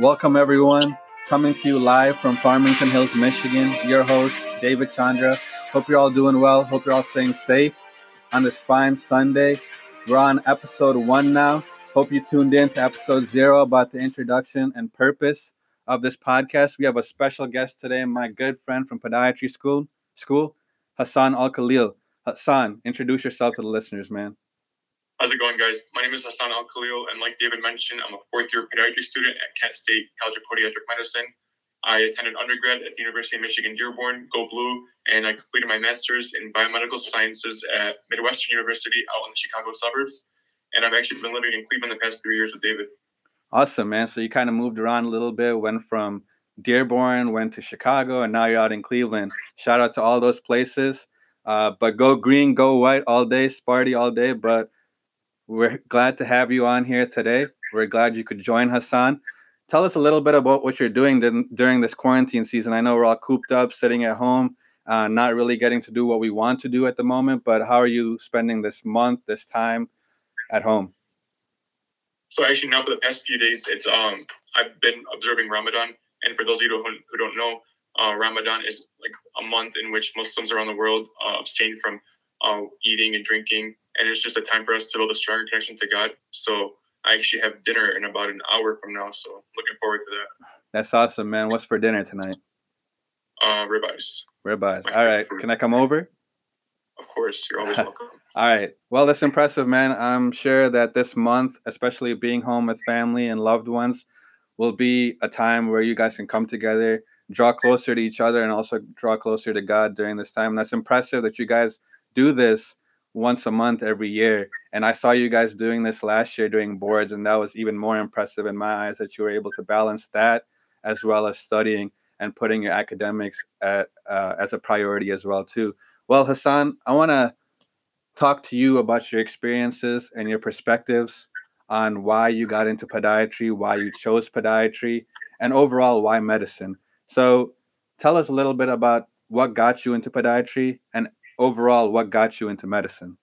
Welcome, everyone. Coming to you live from Farmington Hills, Michigan. Your host, David Chandra. Hope you're all doing well. Hope you're all staying safe on this fine Sunday. We're on episode one now. Hope you tuned in to episode zero about the introduction and purpose of this podcast. We have a special guest today, my good friend from podiatry school, school Hassan Al Khalil. Hassan, introduce yourself to the listeners, man. How's it going, guys? My name is Hassan Al Khalil, and like David mentioned, I'm a fourth year podiatry student at Kent State College of Podiatric Medicine. I attended undergrad at the University of Michigan Dearborn, Go Blue, and I completed my master's in biomedical sciences at Midwestern University out in the Chicago suburbs. And I've actually been living in Cleveland the past three years with David. Awesome, man. So you kind of moved around a little bit, went from Dearborn, went to Chicago, and now you're out in Cleveland. Shout out to all those places. Uh, but go green, go white all day, Sparty all day. But we're glad to have you on here today. We're glad you could join Hassan. Tell us a little bit about what you're doing during this quarantine season. I know we're all cooped up, sitting at home, uh, not really getting to do what we want to do at the moment. But how are you spending this month, this time at home? So actually, now for the past few days, it's um I've been observing Ramadan, and for those of you who, who don't know, uh, Ramadan is like a month in which Muslims around the world uh, abstain from uh, eating and drinking, and it's just a time for us to build a stronger connection to God. So I actually have dinner in about an hour from now, so looking forward to that. That's awesome, man. What's for dinner tonight? Uh, ribeyes. Ribeyes. All right. Food. Can I come over? Of course. You're always welcome. All right. Well, that's impressive, man. I'm sure that this month, especially being home with family and loved ones, will be a time where you guys can come together, draw closer to each other, and also draw closer to God during this time. And that's impressive that you guys do this once a month every year. And I saw you guys doing this last year doing boards, and that was even more impressive in my eyes that you were able to balance that as well as studying and putting your academics at, uh, as a priority as well too. Well, Hassan, I want to talk to you about your experiences and your perspectives on why you got into podiatry, why you chose podiatry, and overall why medicine. So, tell us a little bit about what got you into podiatry and overall what got you into medicine.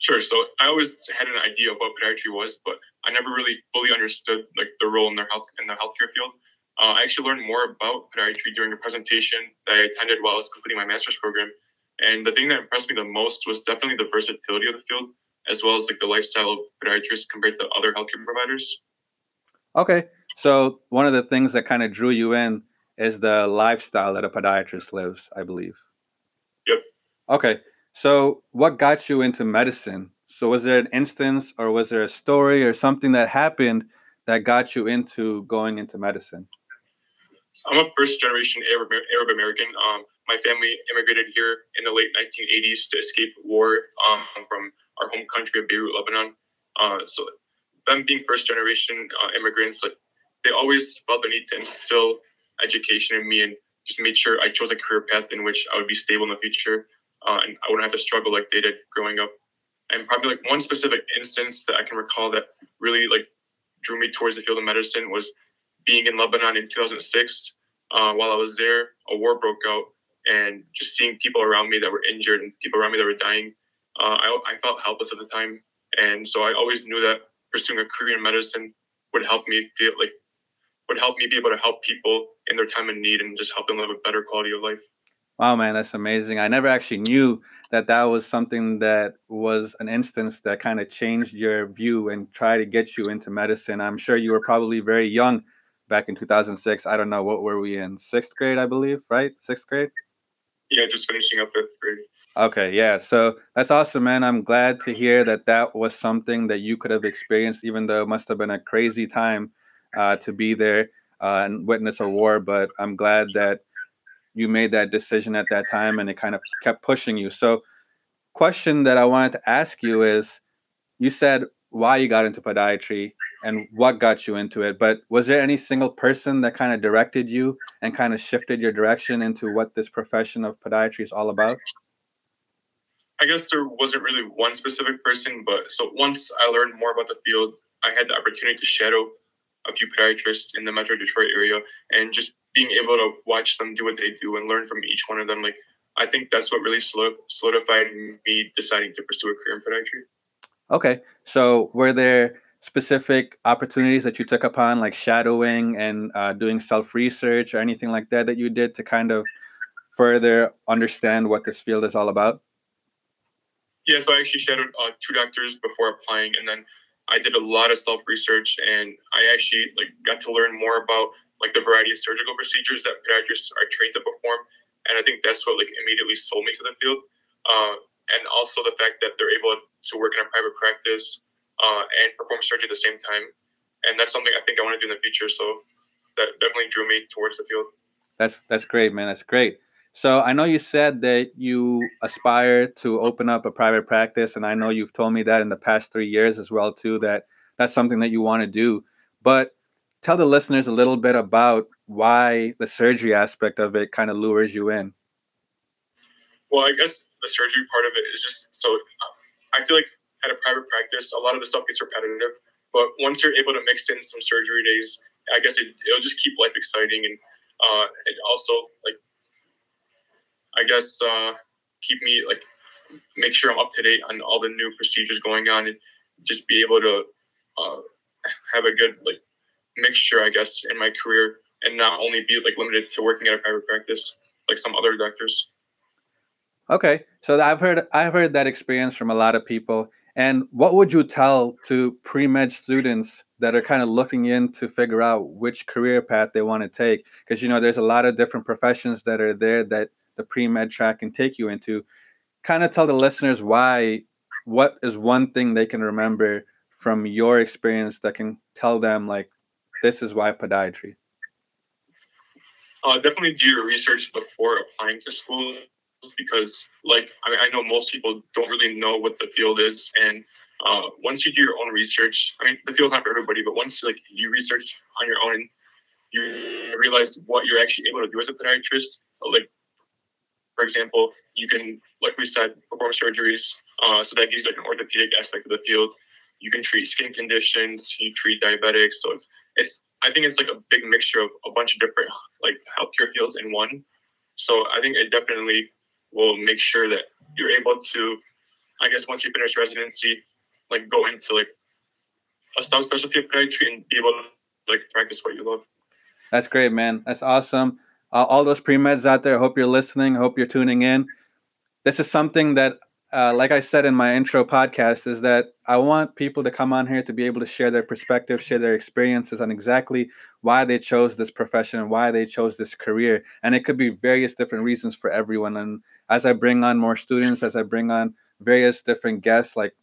Sure. So I always had an idea of what podiatry was, but I never really fully understood like the role in the health in the healthcare field. Uh, I actually learned more about podiatry during a presentation that I attended while I was completing my master's program. And the thing that impressed me the most was definitely the versatility of the field, as well as like the lifestyle of podiatrists compared to other healthcare providers. Okay, so one of the things that kind of drew you in is the lifestyle that a podiatrist lives, I believe. Yep. Okay, so what got you into medicine? So was there an instance, or was there a story, or something that happened that got you into going into medicine? So I'm a first generation Arab, American. Um, my family immigrated here in the late 1980s to escape war um, from our home country of Beirut, Lebanon. Uh, so them being first generation uh, immigrants, like they always felt the need to instill education in me and just made sure I chose a career path in which I would be stable in the future uh, and I wouldn't have to struggle like they did growing up. And probably like one specific instance that I can recall that really like drew me towards the field of medicine was being in Lebanon in 2006. Uh, while I was there, a war broke out, and just seeing people around me that were injured and people around me that were dying, uh, I, I felt helpless at the time. And so I always knew that pursuing a career in medicine would help me feel like would help me be able to help people in their time of need and just help them live a better quality of life. Wow, man, that's amazing. I never actually knew that that was something that was an instance that kind of changed your view and tried to get you into medicine. I'm sure you were probably very young back in 2006. I don't know what were we in sixth grade, I believe, right? Sixth grade. Yeah, just finishing up fifth grade. Okay, yeah. So that's awesome, man. I'm glad to hear that that was something that you could have experienced, even though it must have been a crazy time uh, to be there uh, and witness a war. But I'm glad that you made that decision at that time and it kind of kept pushing you. So, question that I wanted to ask you is you said why you got into podiatry and what got you into it, but was there any single person that kind of directed you and kind of shifted your direction into what this profession of podiatry is all about? I guess there wasn't really one specific person, but so once I learned more about the field, I had the opportunity to shadow a few podiatrists in the Metro Detroit area and just being able to watch them do what they do and learn from each one of them, like I think that's what really solidified me deciding to pursue a career in podiatry. Okay, so were there specific opportunities that you took upon, like shadowing and uh, doing self research or anything like that, that you did to kind of further understand what this field is all about? Yeah, so I actually shadowed uh, two doctors before applying, and then I did a lot of self research, and I actually like got to learn more about like the variety of surgical procedures that podiatrists are trained to perform, and I think that's what like immediately sold me to the field, uh, and also the fact that they're able to work in a private practice uh, and perform surgery at the same time, and that's something I think I want to do in the future. So that definitely drew me towards the field. That's that's great, man. That's great. So I know you said that you aspire to open up a private practice, and I know you've told me that in the past three years as well too. That that's something that you want to do. But tell the listeners a little bit about why the surgery aspect of it kind of lures you in. Well, I guess the surgery part of it is just so. I feel like at a private practice, a lot of the stuff gets repetitive. But once you're able to mix in some surgery days, I guess it, will just keep life exciting and uh, it also like I guess uh, keep me like make sure I'm up to date on all the new procedures going on and just be able to uh, have a good like mixture, I guess, in my career and not only be like limited to working at a private practice like some other doctors. Okay, so I've heard I've heard that experience from a lot of people. And what would you tell to pre med students that are kind of looking in to figure out which career path they want to take? Because you know, there's a lot of different professions that are there that the pre med track can take you into. Kind of tell the listeners why, what is one thing they can remember from your experience that can tell them, like, this is why podiatry? Uh, definitely do your research before applying to school because, like, I, mean, I know most people don't really know what the field is. And uh, once you do your own research, I mean, the field's not for everybody, but once like you research on your own, you realize what you're actually able to do as a podiatrist. Like for example, you can, like we said, perform surgeries. Uh, so that gives you like an orthopedic aspect of the field. You can treat skin conditions. You treat diabetics. So it's, it's I think it's like a big mixture of a bunch of different like healthcare fields in one. So I think it definitely will make sure that you're able to, I guess, once you finish residency, like go into like a subspecialty of podiatry and be able to like practice what you love. That's great, man. That's awesome uh, all those pre-meds out there, I hope you're listening. I hope you're tuning in. This is something that, uh, like I said in my intro podcast, is that I want people to come on here to be able to share their perspective, share their experiences on exactly why they chose this profession and why they chose this career. And it could be various different reasons for everyone. And as I bring on more students, as I bring on various different guests like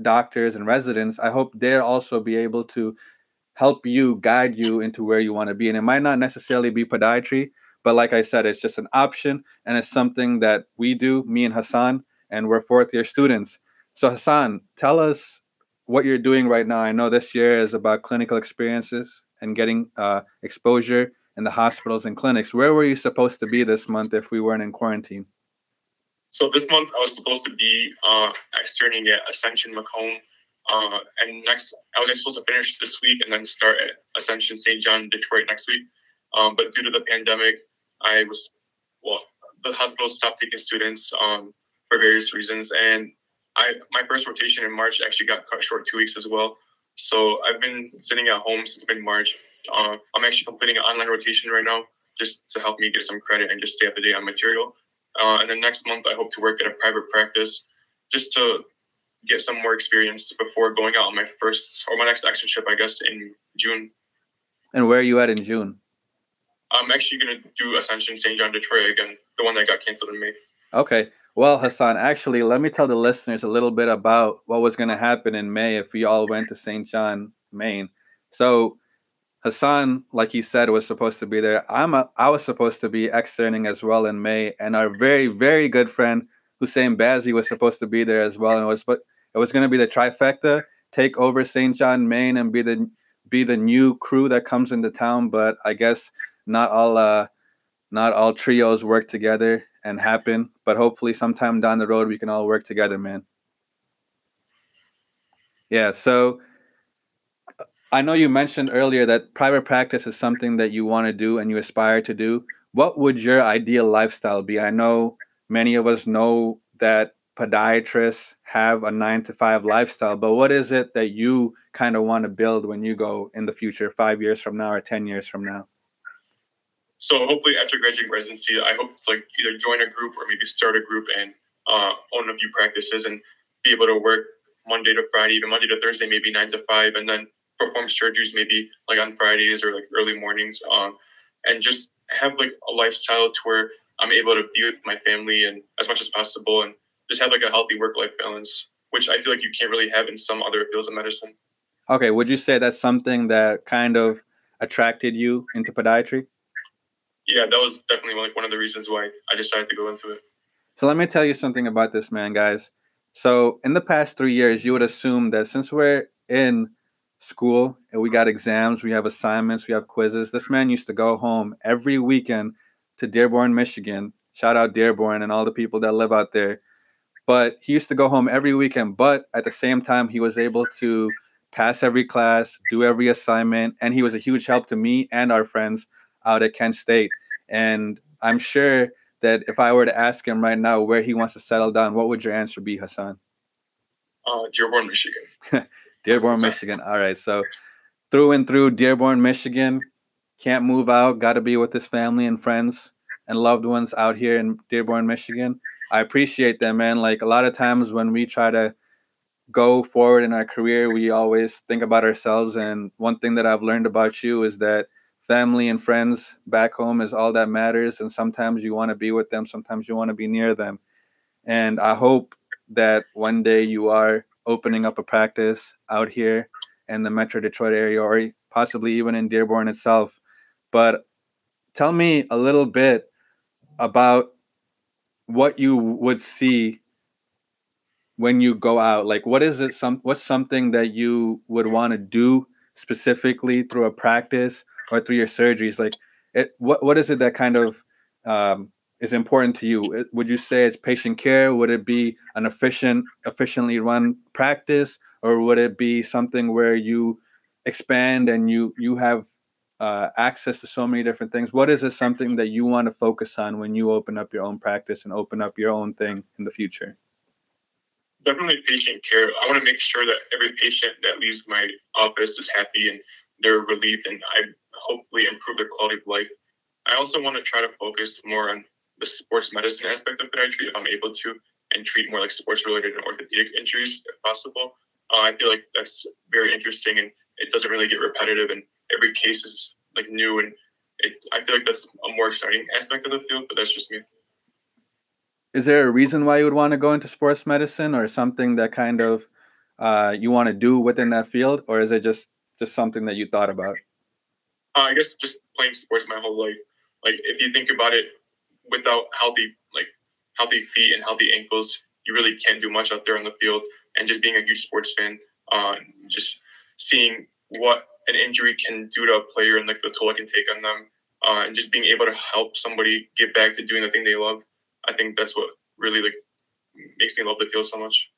doctors and residents, I hope they'll also be able to help you guide you into where you want to be. And it might not necessarily be podiatry, but like I said, it's just an option and it's something that we do, me and Hassan, and we're fourth year students. So, Hassan, tell us what you're doing right now. I know this year is about clinical experiences and getting uh, exposure in the hospitals and clinics. Where were you supposed to be this month if we weren't in quarantine? So this month I was supposed to be uh, externing at Ascension Macomb, uh, and next I was supposed to finish this week and then start at Ascension St. John Detroit next week. Um, but due to the pandemic, I was well, the hospital stopped taking students um, for various reasons, and I my first rotation in March actually got cut short two weeks as well. So I've been sitting at home since mid March. Uh, I'm actually completing an online rotation right now just to help me get some credit and just stay up to date on material. Uh, and then next month, I hope to work at a private practice just to get some more experience before going out on my first or my next externship, I guess, in June. And where are you at in June? I'm actually going to do Ascension St. John de Detroit again, the one that got canceled in May. Okay. Well, Hassan, actually, let me tell the listeners a little bit about what was going to happen in May if we all went to St. John, Maine. So, Hassan, like he said, was supposed to be there. I'm a, I was supposed to be externing as well in May, and our very, very good friend Hussein Bazzi was supposed to be there as well, and it was but it was going to be the trifecta, take over St. John, Maine, and be the be the new crew that comes into town. But I guess not all uh not all trios work together and happen, but hopefully sometime down the road we can all work together, man. Yeah, so uh, I know you mentioned earlier that private practice is something that you want to do and you aspire to do. What would your ideal lifestyle be? I know many of us know that podiatrists have a nine to five lifestyle, but what is it that you kind of want to build when you go in the future, five years from now or 10 years from now? So hopefully after graduating residency, I hope to like either join a group or maybe start a group and uh, own a few practices and be able to work Monday to Friday, even Monday to Thursday, maybe nine to five, and then perform surgeries maybe like on Fridays or like early mornings, um, and just have like a lifestyle to where I'm able to be with my family and as much as possible, and just have like a healthy work life balance, which I feel like you can't really have in some other fields of medicine. Okay, would you say that's something that kind of attracted you into podiatry? Yeah, that was definitely like one of the reasons why I decided to go into it. So let me tell you something about this man, guys. So in the past three years, you would assume that since we're in school and we got exams, we have assignments, we have quizzes, this man used to go home every weekend to Dearborn, Michigan. Shout out Dearborn and all the people that live out there. But he used to go home every weekend, but at the same time, he was able to pass every class, do every assignment, and he was a huge help to me and our friends out at Kent State. And I'm sure that if I were to ask him right now where he wants to settle down, what would your answer be, Hassan? Uh, Dearborn, Michigan. Dearborn, Michigan. All right. So through and through Dearborn, Michigan, can't move out, got to be with his family and friends and loved ones out here in Dearborn, Michigan. I appreciate that, man. Like a lot of times when we try to go forward in our career, we always think about ourselves. And one thing that I've learned about you is that family and friends back home is all that matters. And sometimes you want to be with them, sometimes you want to be near them. And I hope that one day you are opening up a practice out here in the Metro Detroit area or possibly even in Dearborn itself. But tell me a little bit about what you would see when you go out like what is it some what's something that you would want to do specifically through a practice or through your surgeries like it what what is it that kind of um, is important to you would you say it's patient care would it be an efficient efficiently run practice or would it be something where you expand and you you have uh, access to so many different things. What is it something that you want to focus on when you open up your own practice and open up your own thing in the future? Definitely patient care. I want to make sure that every patient that leaves my office is happy and they're relieved, and I hopefully improve their quality of life. I also want to try to focus more on the sports medicine aspect of podiatry if I'm able to, and treat more like sports related and orthopedic injuries if possible. Uh, I feel like that's very interesting and it doesn't really get repetitive and every case is like new and it, I feel like that's a more exciting aspect of the field, but that's just me. Is there a reason why you would want to go into sports medicine or something that kind of uh, you want to do within that field, or is it just just something that you thought about? Uh, I guess just playing sports my whole life. Like if you think about it, without healthy like healthy feet and healthy ankles, you really can't do much out there on the field. And just being a huge sports fan, uh, just seeing what an injury can do to a player and like the toll it can take on them, uh, and just being able to help somebody get back to doing the thing they love. I think that's what really like makes me love the field so much.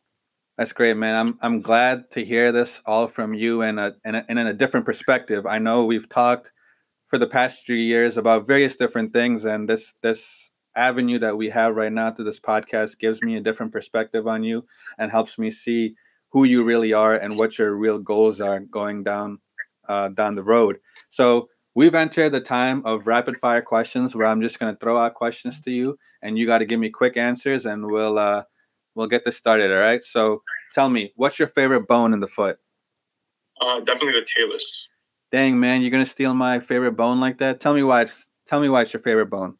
That's great, man. I'm I'm glad to hear this all from you and a, and, in a different perspective. I know we've talked for the past three years about various different things, and this this avenue that we have right now through this podcast gives me a different perspective on you and helps me see who you really are and what your real goals are going down uh, down the road. So we've entered the time of rapid fire questions where I'm just going to throw out questions to you and you got to give me quick answers and we'll uh, we'll get this started. All right. So tell me, what's your favorite bone in the foot? Uh, definitely the talus. Dang man, you're gonna steal my favorite bone like that? Tell me why. It's, tell me why it's your favorite bone.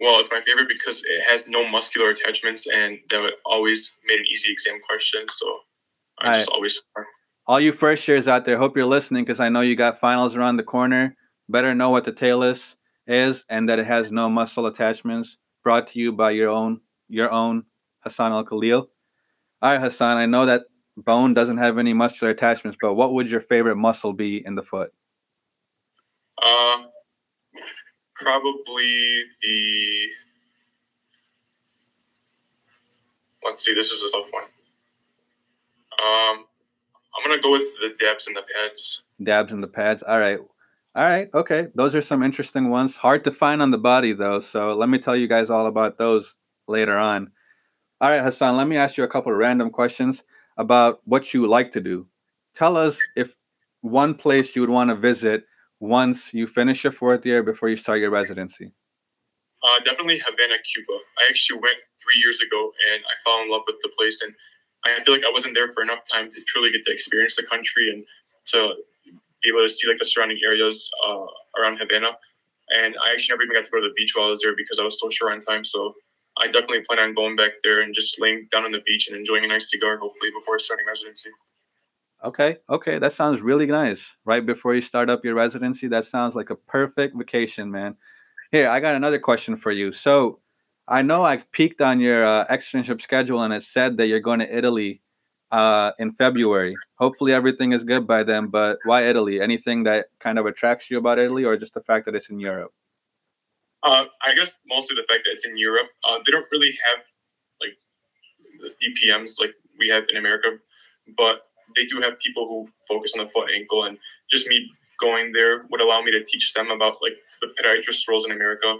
Well, it's my favorite because it has no muscular attachments, and that always made an easy exam question. So I just always all you first years out there, hope you're listening because I know you got finals around the corner. Better know what the talus is and that it has no muscle attachments. Brought to you by your own your own Hassan Al Khalil. All right, Hassan, I know that bone doesn't have any muscular attachments, but what would your favorite muscle be in the foot? Uh, probably the. Let's see, this is a tough one. Um, I'm gonna go with the dabs and the pads. Dabs and the pads. All right. All right. Okay. Those are some interesting ones. Hard to find on the body though. So let me tell you guys all about those later on. All right, Hassan, let me ask you a couple of random questions about what you like to do. Tell us if one place you would want to visit once you finish your fourth year before you start your residency. Uh, definitely Havana, Cuba. I actually went three years ago and I fell in love with the place. And I feel like I wasn't there for enough time to truly get to experience the country and to be able to see like the surrounding areas uh, around Havana. And I actually never even got to go to the beach while I was there because I was so short on time. So I definitely plan on going back there and just laying down on the beach and enjoying a nice cigar, hopefully, before starting residency. Okay, okay, that sounds really nice. Right before you start up your residency, that sounds like a perfect vacation, man. Here, I got another question for you. So, I know I peeked on your uh, externship schedule and it said that you're going to Italy uh, in February. Hopefully, everything is good by then. But why Italy? Anything that kind of attracts you about Italy, or just the fact that it's in Europe? Uh, I guess mostly the fact that it's in Europe. Uh, they don't really have like the DPMs like we have in America, but they do have people who focus on the foot ankle, and just me going there would allow me to teach them about like the podiatrist roles in America,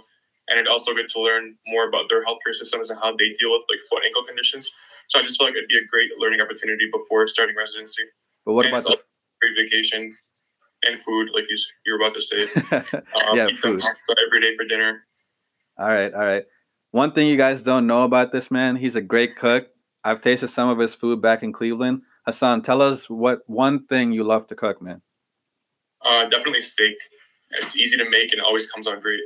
and it also get to learn more about their healthcare systems and how they deal with like foot ankle conditions. So I just feel like it'd be a great learning opportunity before starting residency. But what and about the great vacation and food, like you you're about to say? Um, yeah, food every day for dinner. All right, all right. One thing you guys don't know about this man, he's a great cook. I've tasted some of his food back in Cleveland. Hassan, tell us what one thing you love to cook, man. Uh, definitely steak. It's easy to make and always comes out great.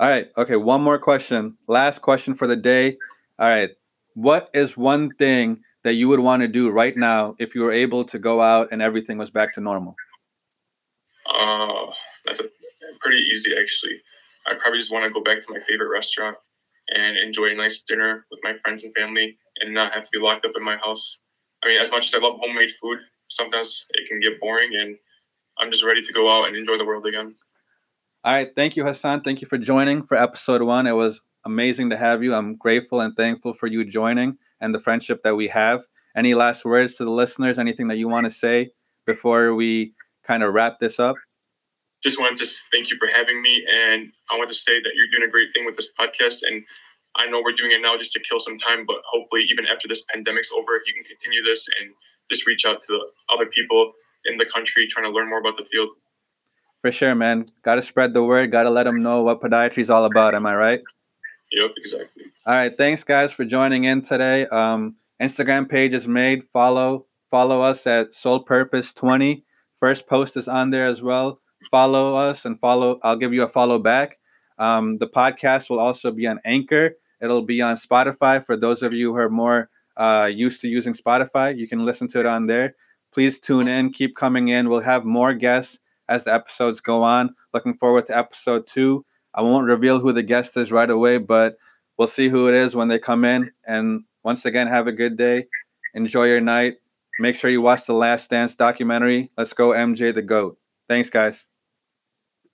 All right. Okay. One more question. Last question for the day. All right. What is one thing that you would want to do right now if you were able to go out and everything was back to normal? Uh, that's a, pretty easy, actually. I probably just want to go back to my favorite restaurant and enjoy a nice dinner with my friends and family and not have to be locked up in my house. I mean, as much as I love homemade food, sometimes it can get boring, and I'm just ready to go out and enjoy the world again. All right. Thank you, Hassan. Thank you for joining for episode one. It was amazing to have you. I'm grateful and thankful for you joining and the friendship that we have. Any last words to the listeners? Anything that you want to say before we kind of wrap this up? Just wanted to thank you for having me. And I want to say that you're doing a great thing with this podcast. And I know we're doing it now just to kill some time, but hopefully, even after this pandemic's over, you can continue this and just reach out to the other people in the country trying to learn more about the field. For sure, man. Got to spread the word. Got to let them know what podiatry is all about. Am I right? Yep, exactly. All right. Thanks, guys, for joining in today. Um, Instagram page is made. Follow follow us at Soul Purpose 20. First post is on there as well. Follow us and follow. I'll give you a follow back. Um, the podcast will also be on Anchor. It'll be on Spotify for those of you who are more uh, used to using Spotify. You can listen to it on there. Please tune in. Keep coming in. We'll have more guests as the episodes go on. Looking forward to episode two. I won't reveal who the guest is right away, but we'll see who it is when they come in. And once again, have a good day. Enjoy your night. Make sure you watch the Last Dance documentary. Let's go, MJ the GOAT. Thanks, guys.